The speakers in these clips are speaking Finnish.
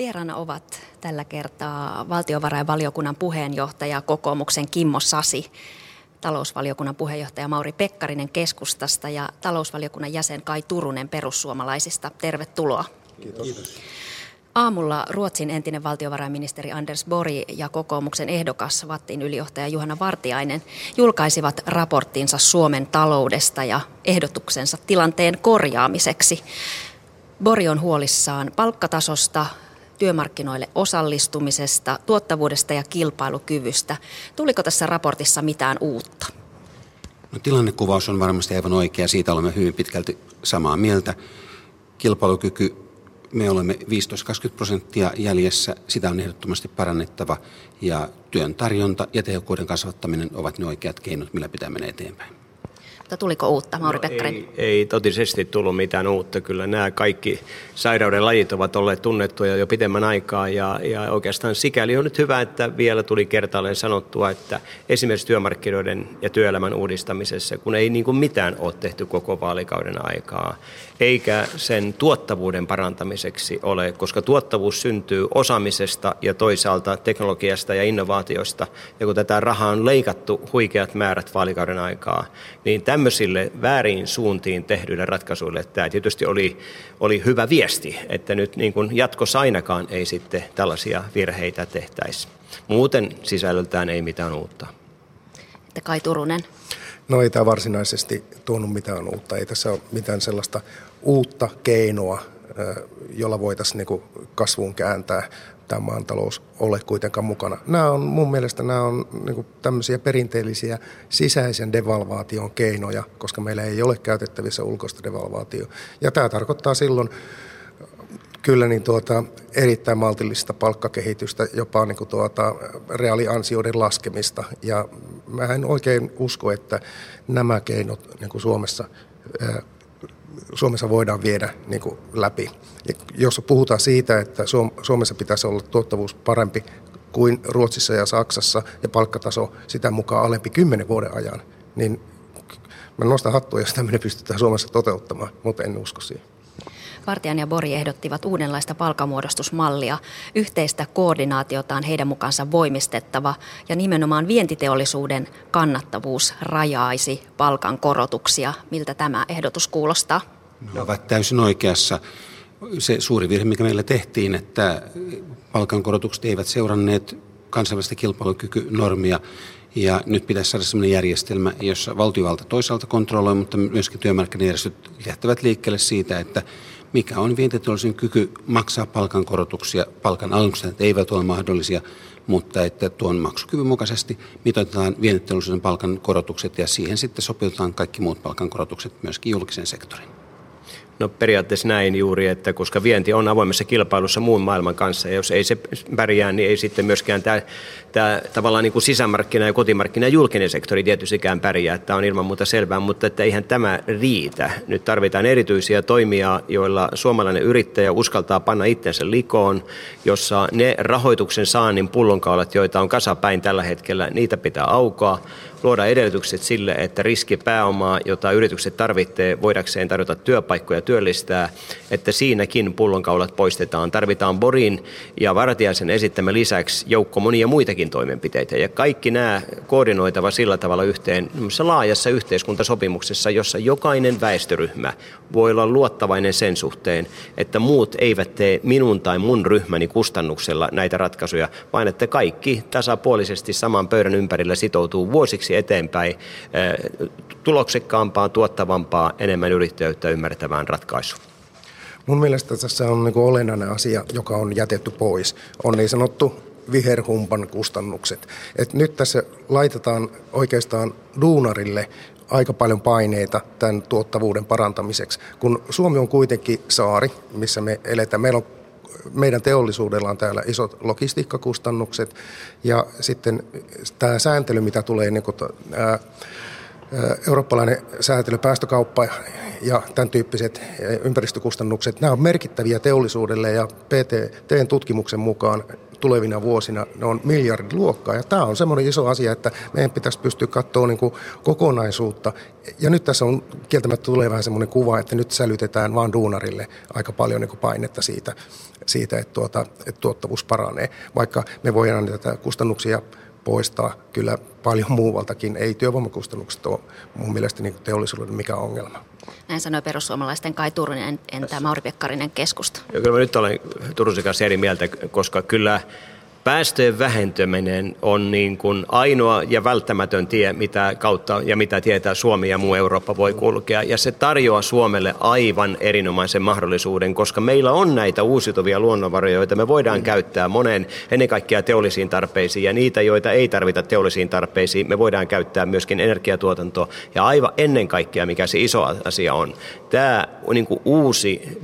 Vieraana ovat tällä kertaa valtiovarainvaliokunnan puheenjohtaja kokoomuksen Kimmo Sasi, talousvaliokunnan puheenjohtaja Mauri Pekkarinen keskustasta ja talousvaliokunnan jäsen Kai Turunen perussuomalaisista. Tervetuloa. Kiitos. Kiitos. Aamulla Ruotsin entinen valtiovarainministeri Anders Bori ja kokoomuksen ehdokas Vattin ylijohtaja Juhana Vartiainen julkaisivat raporttinsa Suomen taloudesta ja ehdotuksensa tilanteen korjaamiseksi. Bori on huolissaan palkkatasosta, työmarkkinoille osallistumisesta, tuottavuudesta ja kilpailukyvystä. Tuliko tässä raportissa mitään uutta? No, tilannekuvaus on varmasti aivan oikea. Siitä olemme hyvin pitkälti samaa mieltä. Kilpailukyky, me olemme 15-20 prosenttia jäljessä. Sitä on ehdottomasti parannettava. Ja työn tarjonta ja tehokkuuden kasvattaminen ovat ne oikeat keinot, millä pitää mennä eteenpäin. Mutta tuliko uutta, Mauri no, Pekkarinen? Ei, ei totisesti tullut mitään uutta. Kyllä nämä kaikki sairauden lajit ovat olleet tunnettuja jo pitemmän aikaa ja, ja oikeastaan sikäli on nyt hyvä, että vielä tuli kertaalleen sanottua, että esimerkiksi työmarkkinoiden ja työelämän uudistamisessa, kun ei niin kuin mitään ole tehty koko vaalikauden aikaa, eikä sen tuottavuuden parantamiseksi ole, koska tuottavuus syntyy osaamisesta ja toisaalta teknologiasta ja innovaatioista. Ja kun tätä rahaa on leikattu huikeat määrät vaalikauden aikaa, niin tämmöisille väärin suuntiin tehdyille ratkaisuille tämä tietysti oli, oli hyvä viesti, että nyt niin kuin jatkossa ainakaan ei sitten tällaisia virheitä tehtäisi. Muuten sisällöltään ei mitään uutta. Että Kai Turunen. No ei tämä varsinaisesti tuonut mitään uutta. Ei tässä ole mitään sellaista uutta keinoa, jolla voitaisiin niin kasvuun kääntää tämä maan talous ole kuitenkaan mukana. Nämä on mun mielestä nämä on niin tämmöisiä perinteellisiä sisäisen devalvaation keinoja, koska meillä ei ole käytettävissä ulkoista devalvaatio. Ja tämä tarkoittaa silloin kyllä niin tuota, erittäin maltillista palkkakehitystä, jopa niin kuin tuota, reaaliansioiden laskemista. Ja mä en oikein usko, että nämä keinot niin kuin Suomessa Suomessa voidaan viedä niin kuin läpi. Ja jos puhutaan siitä, että Suomessa pitäisi olla tuottavuus parempi kuin Ruotsissa ja Saksassa ja palkkataso sitä mukaan alempi kymmenen vuoden ajan, niin mä nostan hattua, jos tämmöinen pystytään Suomessa toteuttamaan, mutta en usko siihen. Vartijan ja Bori ehdottivat uudenlaista palkamuodostusmallia. Yhteistä koordinaatiota on heidän mukaansa voimistettava ja nimenomaan vientiteollisuuden kannattavuus rajaisi palkan korotuksia. Miltä tämä ehdotus kuulostaa? Ne ovat täysin oikeassa. Se suuri virhe, mikä meillä tehtiin, että palkankorotukset eivät seuranneet kansainvälistä kilpailukykynormia, ja nyt pitäisi saada sellainen järjestelmä, jossa valtiovalta toisaalta kontrolloi, mutta myöskin työmarkkinajärjestöt lähtevät liikkeelle siitä, että mikä on vientiteollisuuden kyky maksaa palkankorotuksia. Palkan alennukset eivät ole mahdollisia, mutta että tuon maksukyvyn mukaisesti mitoitetaan vientiteollisuuden palkankorotukset ja siihen sitten sopeutetaan kaikki muut palkankorotukset myöskin julkisen sektorin. No periaatteessa näin juuri, että koska vienti on avoimessa kilpailussa muun maailman kanssa, ja jos ei se pärjää, niin ei sitten myöskään tämä, tämä tavallaan niin kuin sisämarkkina ja kotimarkkina ja julkinen sektori tietystikään pärjää. Tämä on ilman muuta selvää, mutta että eihän tämä riitä. Nyt tarvitaan erityisiä toimia, joilla suomalainen yrittäjä uskaltaa panna itsensä likoon, jossa ne rahoituksen saannin pullonkaulat, joita on kasapäin tällä hetkellä, niitä pitää aukoa luoda edellytykset sille, että riskipääomaa, jota yritykset tarvitsee voidakseen tarjota työpaikkoja työllistää, että siinäkin pullonkaulat poistetaan. Tarvitaan Borin ja Vartiaisen esittämä lisäksi joukko monia muitakin toimenpiteitä. Ja kaikki nämä koordinoitava sillä tavalla yhteen laajassa yhteiskuntasopimuksessa, jossa jokainen väestöryhmä voi olla luottavainen sen suhteen, että muut eivät tee minun tai mun ryhmäni kustannuksella näitä ratkaisuja, vaan että kaikki tasapuolisesti saman pöydän ympärillä sitoutuu vuosiksi vuosi eteenpäin eh, tuloksekkaampaa, tuottavampaa, enemmän yrittäjyyttä ymmärtävään ratkaisuun. Mun mielestä tässä on niin olennainen asia, joka on jätetty pois. On niin sanottu viherhumpan kustannukset. Et nyt tässä laitetaan oikeastaan duunarille aika paljon paineita tämän tuottavuuden parantamiseksi. Kun Suomi on kuitenkin saari, missä me eletään, meillä on meidän teollisuudella on täällä isot logistiikkakustannukset ja sitten tämä sääntely, mitä tulee niin kuin, ää, eurooppalainen säätely, päästökauppa ja tämän tyyppiset ympäristökustannukset, nämä on merkittäviä teollisuudelle ja PTTn tutkimuksen mukaan tulevina vuosina ne on miljardiluokkaa. Ja tämä on semmoinen iso asia, että meidän pitäisi pystyä katsoa niin kuin kokonaisuutta. Ja nyt tässä on kieltämättä tulee vähän semmoinen kuva, että nyt sälytetään vaan duunarille aika paljon niin kuin painetta siitä, siitä että, tuota, että tuottavuus paranee. Vaikka me voidaan tätä kustannuksia poistaa kyllä paljon muualtakin. Ei työvoimakustannukset ole mun mielestä niin teollisuuden mikä ongelma. Näin sanoi perussuomalaisten Kai Turunen, entä Mauri Pekkarinen keskusta? Ja kyllä mä nyt olen Turusen kanssa eri mieltä, koska kyllä päästöjen vähentäminen on niin kuin ainoa ja välttämätön tie, mitä kautta ja mitä tietää Suomi ja muu Eurooppa voi kulkea. Ja se tarjoaa Suomelle aivan erinomaisen mahdollisuuden, koska meillä on näitä uusiutuvia luonnonvaroja, joita me voidaan käyttää moneen, ennen kaikkea teollisiin tarpeisiin, ja niitä, joita ei tarvita teollisiin tarpeisiin, me voidaan käyttää myöskin energiatuotantoa. Ja aivan ennen kaikkea, mikä se iso asia on, tämä niin kuin uusi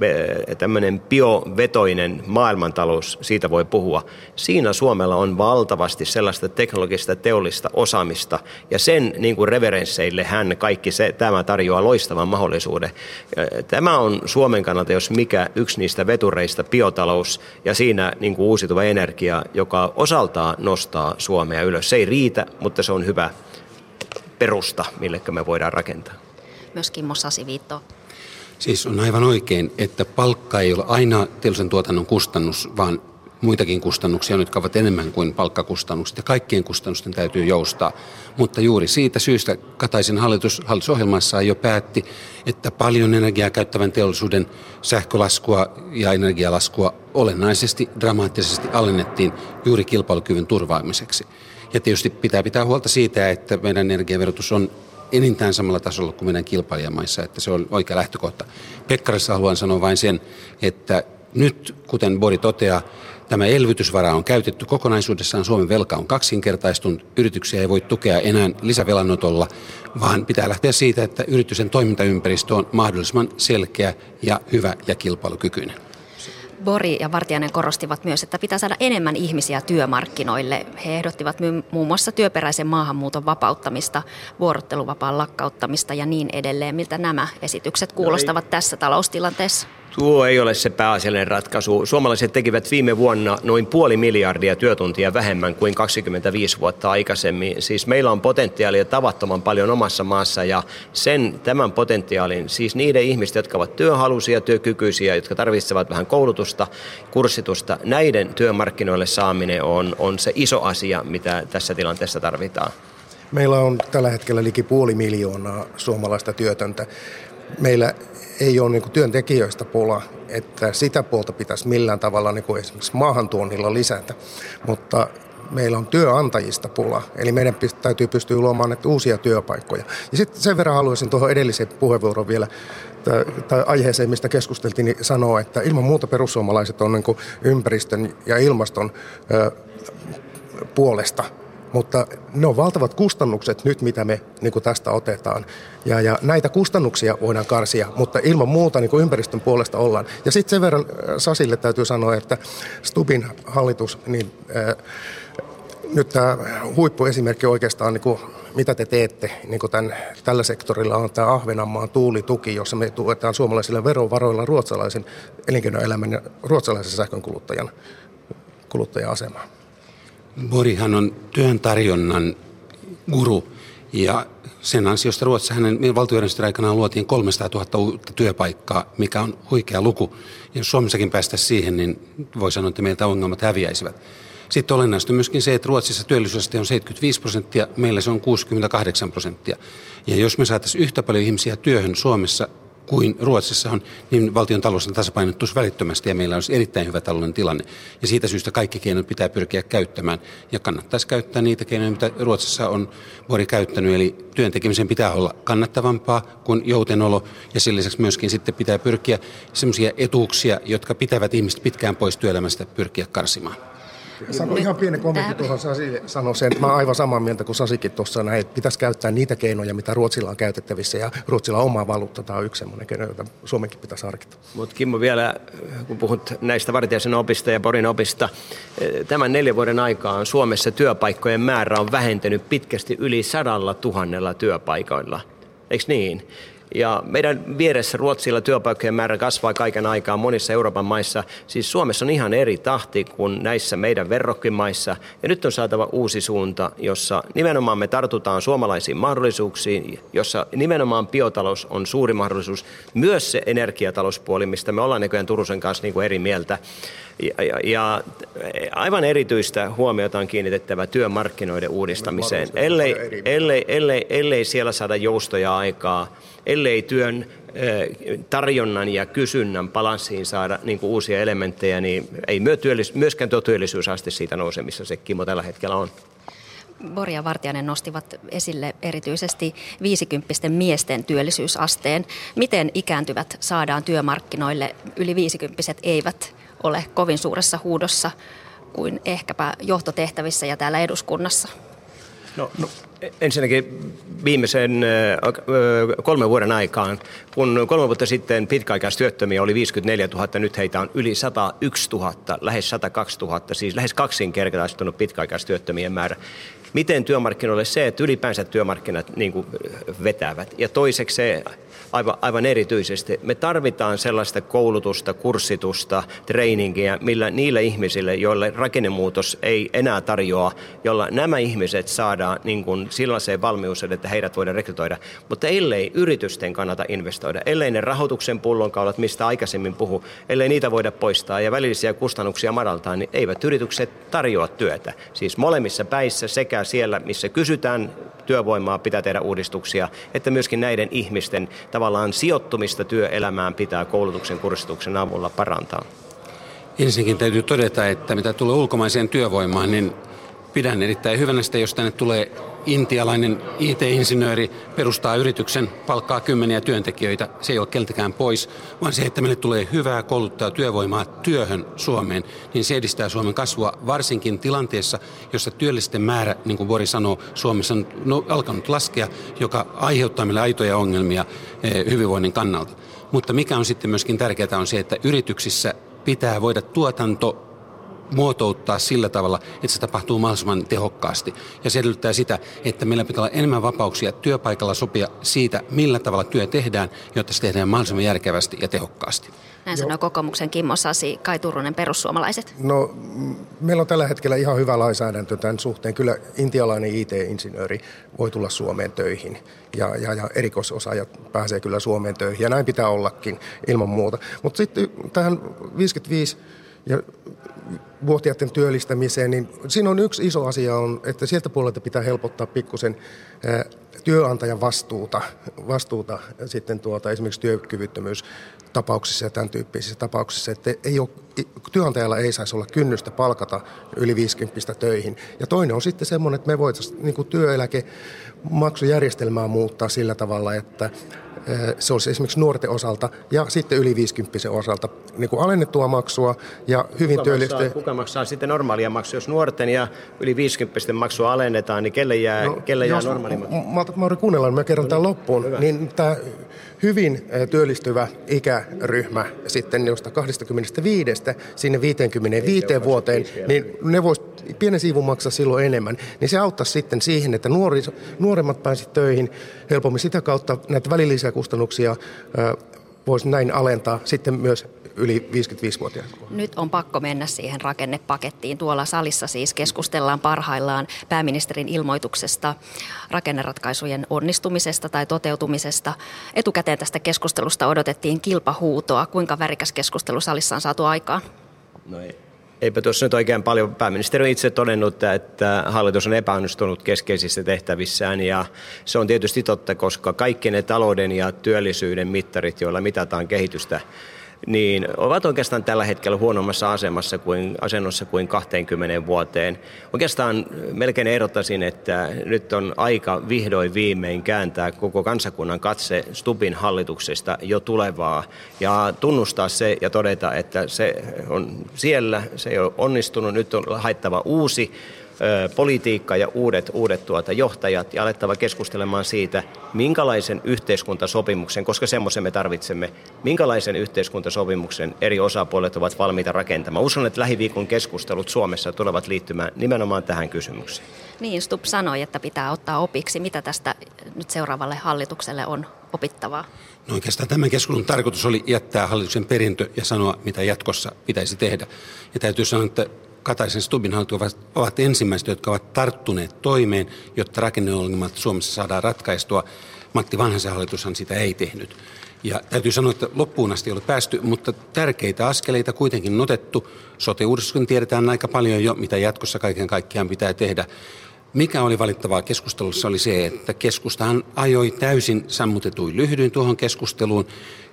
tämmöinen biovetoinen maailmantalous, siitä voi puhua. Siinä Suomella on valtavasti sellaista teknologista teollista osaamista, ja sen niin kuin reverensseille hän kaikki se, tämä tarjoaa loistavan mahdollisuuden. Tämä on Suomen kannalta, jos mikä, yksi niistä vetureista, biotalous ja siinä niin kuin uusiutuva energia, joka osaltaan nostaa Suomea ylös. Se ei riitä, mutta se on hyvä perusta, mille me voidaan rakentaa. Myös Kimmo Sasiviitto Siis on aivan oikein, että palkka ei ole aina teollisen tuotannon kustannus, vaan muitakin kustannuksia, jotka ovat enemmän kuin palkkakustannukset, ja kaikkien kustannusten täytyy joustaa. Mutta juuri siitä syystä Kataisen hallitus hallitusohjelmassaan jo päätti, että paljon energiaa käyttävän teollisuuden sähkölaskua ja energialaskua olennaisesti, dramaattisesti alennettiin juuri kilpailukyvyn turvaamiseksi. Ja tietysti pitää pitää huolta siitä, että meidän energiaverotus on enintään samalla tasolla kuin meidän kilpailijamaissa, että se on oikea lähtökohta. Pekkarissa haluan sanoa vain sen, että nyt, kuten Bori toteaa, tämä elvytysvara on käytetty kokonaisuudessaan, Suomen velka on kaksinkertaistunut, yrityksiä ei voi tukea enää lisävelanotolla, vaan pitää lähteä siitä, että yritysten toimintaympäristö on mahdollisimman selkeä ja hyvä ja kilpailukykyinen. Bori ja Vartiainen korostivat myös, että pitää saada enemmän ihmisiä työmarkkinoille. He ehdottivat muun muassa työperäisen maahanmuuton vapauttamista, vuorotteluvapaan lakkauttamista ja niin edelleen. Miltä nämä esitykset kuulostavat no tässä taloustilanteessa? Tuo ei ole se pääasiallinen ratkaisu. Suomalaiset tekivät viime vuonna noin puoli miljardia työtuntia vähemmän kuin 25 vuotta aikaisemmin. Siis meillä on potentiaalia tavattoman paljon omassa maassa ja sen, tämän potentiaalin, siis niiden ihmisten, jotka ovat työhaluisia, työkykyisiä, jotka tarvitsevat vähän koulutusta, kurssitusta, näiden työmarkkinoille saaminen on, on se iso asia, mitä tässä tilanteessa tarvitaan. Meillä on tällä hetkellä liki puoli miljoonaa suomalaista työtöntä. Meillä ei ole niin työntekijöistä pula, että sitä puolta pitäisi millään tavalla niin kuin esimerkiksi maahantuonnilla lisätä, mutta meillä on työnantajista pula, eli meidän täytyy pystyä luomaan näitä uusia työpaikkoja. Ja sitten sen verran haluaisin tuohon edelliseen puheenvuoroon vielä tai aiheeseen, mistä keskusteltiin, niin sanoa, että ilman muuta perussuomalaiset on niin ympäristön ja ilmaston puolesta mutta ne on valtavat kustannukset nyt, mitä me niin kuin tästä otetaan. Ja, ja näitä kustannuksia voidaan karsia, mutta ilman muuta niin kuin ympäristön puolesta ollaan. Ja sitten sen verran äh, Sasille täytyy sanoa, että Stubin hallitus, niin äh, nyt tämä huippuesimerkki oikeastaan, niin kuin, mitä te teette niin kuin tämän, tällä sektorilla, on tämä Ahvenanmaan tuulituki, jossa me tuetaan suomalaisilla verovaroilla ruotsalaisen elinkeinoelämän ja ruotsalaisen sähkön kuluttajan kuluttaja-asemaa. Borihan on työn tarjonnan guru ja sen ansiosta Ruotsissa hänen valtiojärjestön aikana luotiin 300 000 uutta työpaikkaa, mikä on oikea luku. Ja jos Suomessakin päästä siihen, niin voi sanoa, että meiltä ongelmat häviäisivät. Sitten olennaista myöskin se, että Ruotsissa työllisyysaste on 75 prosenttia, meillä se on 68 prosenttia. Ja jos me saataisiin yhtä paljon ihmisiä työhön Suomessa kuin Ruotsissa on, niin valtion talous tasapainottuisi välittömästi ja meillä olisi erittäin hyvä talouden tilanne. Ja siitä syystä kaikki keinot pitää pyrkiä käyttämään ja kannattaisi käyttää niitä keinoja, mitä Ruotsissa on vuori käyttänyt. Eli työn tekemisen pitää olla kannattavampaa kuin joutenolo ja sen lisäksi myöskin sitten pitää pyrkiä sellaisia etuuksia, jotka pitävät ihmiset pitkään pois työelämästä pyrkiä karsimaan. Saanko ihan pieni kommentti tuohon Sasi sanoi sen, että mä oon aivan samaa mieltä kuin Sasikin tuossa näin, että pitäisi käyttää niitä keinoja, mitä Ruotsilla on käytettävissä ja Ruotsilla on oma valuutta, tämä on yksi sellainen keino, jota Suomenkin pitäisi harkita. Mutta Kimmo vielä, kun puhut näistä Vartijaisen opista ja Porin opista, tämän neljän vuoden aikaan Suomessa työpaikkojen määrä on vähentynyt pitkästi yli sadalla tuhannella työpaikoilla. Eikö niin? Ja meidän vieressä Ruotsilla työpaikkojen määrä kasvaa kaiken aikaa monissa Euroopan maissa. Siis Suomessa on ihan eri tahti kuin näissä meidän verrokkimaissa. Ja nyt on saatava uusi suunta, jossa nimenomaan me tartutaan suomalaisiin mahdollisuuksiin, jossa nimenomaan biotalous on suuri mahdollisuus. Myös se energiatalouspuoli, mistä me ollaan näköjään Turusen kanssa niin kuin eri mieltä. Ja, ja, ja aivan erityistä huomiota on kiinnitettävä työmarkkinoiden uudistamiseen. Ellei, ellei, ellei, ellei siellä saada joustoja aikaa, ellei työn tarjonnan ja kysynnän balanssiin saada niin kuin uusia elementtejä, niin ei myöskään tuo työllisyysaste siitä nouse, missä se Kimo tällä hetkellä on. Bori ja Vartiainen nostivat esille erityisesti 50 miesten työllisyysasteen. Miten ikääntyvät saadaan työmarkkinoille? Yli 50 eivät ole kovin suuressa huudossa kuin ehkäpä johtotehtävissä ja täällä eduskunnassa. No, no ensinnäkin viimeisen kolmen vuoden aikaan, kun kolme vuotta sitten pitkäaikaistyöttömiä oli 54 000, nyt heitä on yli 101 000, lähes 102 000, siis lähes kaksinkertaistunut pitkäaikaistyöttömien määrä miten työmarkkinoille se, että ylipäänsä työmarkkinat niin vetävät. Ja toiseksi se aivan, aivan erityisesti, me tarvitaan sellaista koulutusta, kurssitusta, trainingia, millä niille ihmisille, joille rakennemuutos ei enää tarjoa, jolla nämä ihmiset saadaan niin kuin sellaiseen valmiuteen, että heidät voidaan rekrytoida. Mutta ellei yritysten kannata investoida, ellei ne rahoituksen pullonkaulat, mistä aikaisemmin puhu, ellei niitä voida poistaa ja välillisiä kustannuksia madaltaa, niin eivät yritykset tarjoa työtä. Siis molemmissa päissä sekä siellä, missä kysytään työvoimaa, pitää tehdä uudistuksia, että myöskin näiden ihmisten tavallaan sijoittumista työelämään pitää koulutuksen kurssituksen avulla parantaa. Ensinnäkin täytyy todeta, että mitä tulee ulkomaiseen työvoimaan, niin pidän erittäin hyvänä sitä, jos tänne tulee intialainen IT-insinööri perustaa yrityksen, palkkaa kymmeniä työntekijöitä. Se ei ole keltäkään pois, vaan se, että meille tulee hyvää kouluttaa työvoimaa työhön Suomeen, niin se edistää Suomen kasvua varsinkin tilanteessa, jossa työllisten määrä, niin kuin Bori sanoo, Suomessa on no, alkanut laskea, joka aiheuttaa meille aitoja ongelmia eh, hyvinvoinnin kannalta. Mutta mikä on sitten myöskin tärkeää on se, että yrityksissä pitää voida tuotanto muotouttaa sillä tavalla, että se tapahtuu mahdollisimman tehokkaasti. Ja se edellyttää sitä, että meillä pitää olla enemmän vapauksia työpaikalla sopia siitä, millä tavalla työ tehdään, jotta se tehdään mahdollisimman järkevästi ja tehokkaasti. Näin sanoo kokoomuksen Kimmo Sasi, Kai Turunen, perussuomalaiset. No, meillä on tällä hetkellä ihan hyvä lainsäädäntö tämän suhteen. Kyllä intialainen IT-insinööri voi tulla Suomeen töihin ja, ja, ja erikoisosaajat pääsee kyllä Suomeen töihin ja näin pitää ollakin ilman muuta. Mutta sitten tähän 55 ja vuotiaiden työllistämiseen, niin siinä on yksi iso asia, on, että sieltä puolelta pitää helpottaa pikkusen työnantajan vastuuta, vastuuta sitten tuota, esimerkiksi työkyvyttömyystapauksissa ja tämän tyyppisissä tapauksissa, että ei ole, työnantajalla ei saisi olla kynnystä palkata yli 50 töihin. Ja toinen on sitten semmoinen, että me voitaisiin niin työeläkemaksujärjestelmää muuttaa sillä tavalla, että se olisi esimerkiksi nuorten osalta ja sitten yli 50 osalta niin kuin alennettua maksua ja hyvin työllistettyä. Kuka maksaa sitten normaalia maksua? Jos nuorten ja yli 50 maksua alennetaan, niin kelle jää, no, kelle jää normaali maksu? Mä, mä kuunnella, mä kerron tämän loppuun. Hyvä. Niin tämä hyvin työllistyvä ikäryhmä sitten josta 25 sinne 55 vuoteen, niin ne vois pienen siivun maksaa silloin enemmän. Niin se auttaa sitten siihen, että nuori, nuoremmat pääsivät töihin helpommin. Sitä kautta näitä välillisiä kustannuksia voisi näin alentaa sitten myös yli 55-vuotiaat. Nyt on pakko mennä siihen rakennepakettiin. Tuolla salissa siis keskustellaan parhaillaan pääministerin ilmoituksesta, rakenneratkaisujen onnistumisesta tai toteutumisesta. Etukäteen tästä keskustelusta odotettiin kilpahuutoa. Kuinka värikäs keskustelu salissa on saatu aikaan? No ei. Eipä tuossa nyt oikein paljon. Pääministeri on itse todennut, että hallitus on epäonnistunut keskeisissä tehtävissään ja se on tietysti totta, koska kaikki ne talouden ja työllisyyden mittarit, joilla mitataan kehitystä niin ovat oikeastaan tällä hetkellä huonommassa asemassa kuin, asennossa kuin 20 vuoteen. Oikeastaan melkein ehdottaisin, että nyt on aika vihdoin viimein kääntää koko kansakunnan katse Stubin hallituksesta jo tulevaa ja tunnustaa se ja todeta, että se on siellä, se ei ole onnistunut, nyt on haittava uusi politiikka ja uudet, uudet tuota johtajat ja alettava keskustelemaan siitä, minkälaisen yhteiskuntasopimuksen, koska semmoisen me tarvitsemme, minkälaisen yhteiskuntasopimuksen eri osapuolet ovat valmiita rakentamaan. Uskon, että lähiviikon keskustelut Suomessa tulevat liittymään nimenomaan tähän kysymykseen. Niin, Stubb sanoi, että pitää ottaa opiksi. Mitä tästä nyt seuraavalle hallitukselle on opittavaa? No oikeastaan tämän keskustelun tarkoitus oli jättää hallituksen perintö ja sanoa, mitä jatkossa pitäisi tehdä. Ja täytyy sanoa, että Kataisen Stubin hallitukset ovat ensimmäiset, jotka ovat tarttuneet toimeen, jotta rakenneongelmat Suomessa saadaan ratkaistua. Matti Vanhasen hallitushan sitä ei tehnyt. Ja täytyy sanoa, että loppuun asti ei ole päästy, mutta tärkeitä askeleita kuitenkin otettu. Sote-uudistuksen tiedetään aika paljon jo, mitä jatkossa kaiken kaikkiaan pitää tehdä. Mikä oli valittavaa keskustelussa oli se, että keskustahan ajoi täysin sammutetuin lyhdyin tuohon keskusteluun.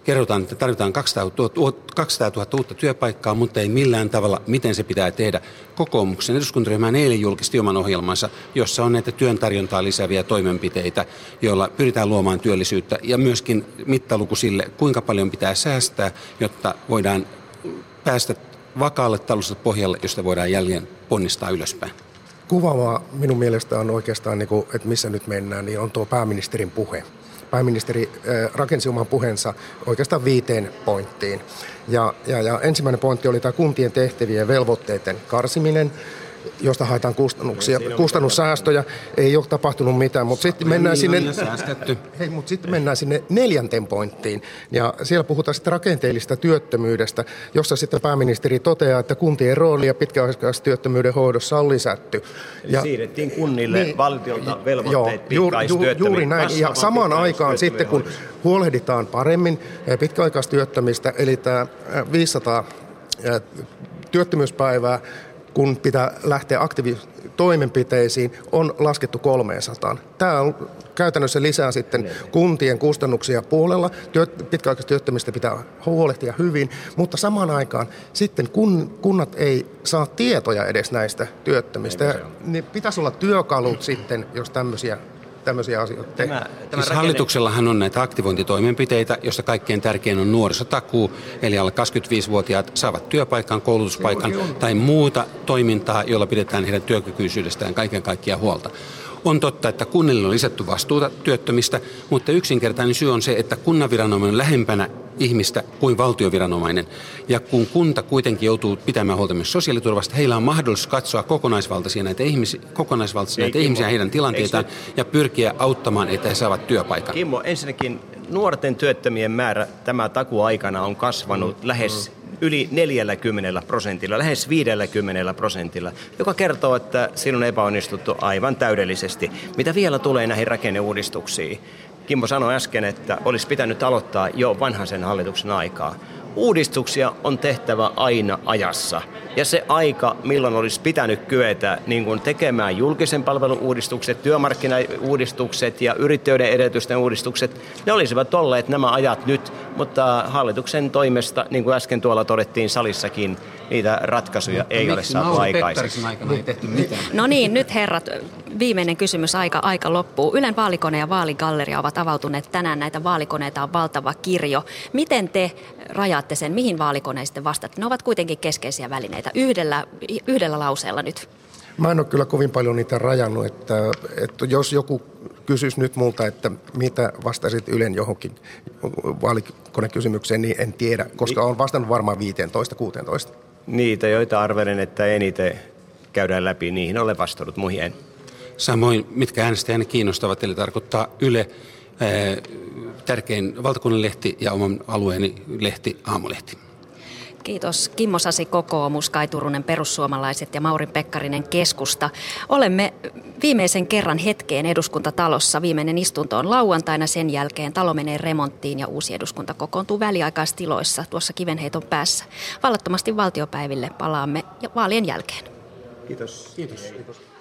Kerrotaan, että tarvitaan 200 000, 200 000 uutta työpaikkaa, mutta ei millään tavalla, miten se pitää tehdä. Kokoomuksen eduskuntaryhmä eilen julkisti oman ohjelmansa, jossa on näitä työn tarjontaa lisääviä toimenpiteitä, joilla pyritään luomaan työllisyyttä ja myöskin mittaluku sille, kuinka paljon pitää säästää, jotta voidaan päästä vakaalle taloudelliselle pohjalle, josta voidaan jälleen ponnistaa ylöspäin kuvaavaa minun mielestä on oikeastaan, niin kuin, että missä nyt mennään, niin on tuo pääministerin puhe. Pääministeri rakensi oman puheensa oikeastaan viiteen pointtiin. Ja, ja, ja ensimmäinen pointti oli tämä kuntien tehtävien velvoitteiden karsiminen josta haetaan kustannuksia, kustannussäästöjä. Ei ole tapahtunut mitään, mutta sitten mennään sinne, hei, mutta sitten mennään sinne neljänteen pointtiin. Ja siellä puhutaan sitten rakenteellista työttömyydestä, jossa sitten pääministeri toteaa, että kuntien roolia pitkäaikaistyöttömyyden hoidossa on lisätty. Ja, siirrettiin kunnille niin, valtiolta velvoitteet joo, juuri, juuri näin. Ja samaan aikaan sitten, kun huolehditaan paremmin eh, pitkäaikaistyöttömistä, eli tämä 500 eh, työttömyyspäivää kun pitää lähteä aktiivitoimenpiteisiin, on laskettu 300. Tämä on käytännössä lisää sitten kuntien kustannuksia puolella. Työt, pitkäaikaistyöttömistä pitää huolehtia hyvin, mutta samaan aikaan sitten kun kunnat ei saa tietoja edes näistä työttömistä, niin pitäisi olla työkalut sitten, jos tämmöisiä tämmöisiä asioita Tämä, tämä siis rakenne... Hallituksellahan on näitä aktivointitoimenpiteitä, joista kaikkein tärkein on nuorisotakuu, eli alle 25-vuotiaat saavat työpaikan, koulutuspaikan tai muuta toimintaa, jolla pidetään heidän työkykyisyydestään kaiken kaikkiaan huolta. On totta, että kunnille on lisätty vastuuta työttömistä, mutta yksinkertainen syy on se, että kunnanviranomainen on lähempänä ihmistä kuin valtioviranomainen. Ja kun kunta kuitenkin joutuu pitämään huolta myös sosiaaliturvasta, heillä on mahdollisuus katsoa kokonaisvaltaisia näitä ihmisiä, kokonaisvaltaisia näitä Ei, ihmisiä heidän tilanteitaan ja pyrkiä auttamaan, että he saavat työpaikan. Kimmo, ensinnäkin nuorten työttömien määrä tämä takuaikana on kasvanut mm. Yli 40 prosentilla, lähes 50 prosentilla, joka kertoo, että siinä on epäonnistuttu aivan täydellisesti. Mitä vielä tulee näihin rakenneuudistuksiin? Kimmo sanoi äsken, että olisi pitänyt aloittaa jo vanhaisen hallituksen aikaa. Uudistuksia on tehtävä aina ajassa. Ja se aika, milloin olisi pitänyt kyetä niin kuin tekemään julkisen palvelun uudistukset, työmarkkinauudistukset ja yrittäjyyden edellytysten uudistukset, ne olisivat olleet nämä ajat nyt, mutta hallituksen toimesta, niin kuin äsken tuolla todettiin salissakin, niitä ratkaisuja ei ole saatu aikaiseksi. aikana ei tehty mitään? No niin, nyt herrat, viimeinen kysymys, aika, aika loppuu. Ylen vaalikone ja vaaligalleria ovat avautuneet tänään, näitä vaalikoneita on valtava kirjo. Miten te rajaatte sen, mihin vaalikoneista vastaatte? Ne ovat kuitenkin keskeisiä välineitä. Yhdellä, yhdellä lauseella nyt. Mä en ole kyllä kovin paljon niitä rajannut, että, että jos joku kysyisi nyt multa, että mitä vastaisit Ylen johonkin vaalikonekysymykseen, niin en tiedä, koska olen vastannut varmaan 15-16. Niitä, joita arvelen, että eniten käydään läpi, niihin olen vastannut, muihin en. Samoin, mitkä äänestäjänne kiinnostavat, eli tarkoittaa Yle, ää, tärkein valtakunnan lehti ja oman alueeni lehti, Aamulehti. Kiitos Kimmo Sasi kokoomus, Kai Turunen perussuomalaiset ja Maurin Pekkarinen keskusta. Olemme viimeisen kerran hetkeen eduskuntatalossa. Viimeinen istunto on lauantaina, sen jälkeen talo menee remonttiin ja uusi eduskunta kokoontuu väliaikaistiloissa tuossa kivenheiton päässä. Vallattomasti valtiopäiville palaamme ja vaalien jälkeen. Kiitos. Kiitos. Kiitos.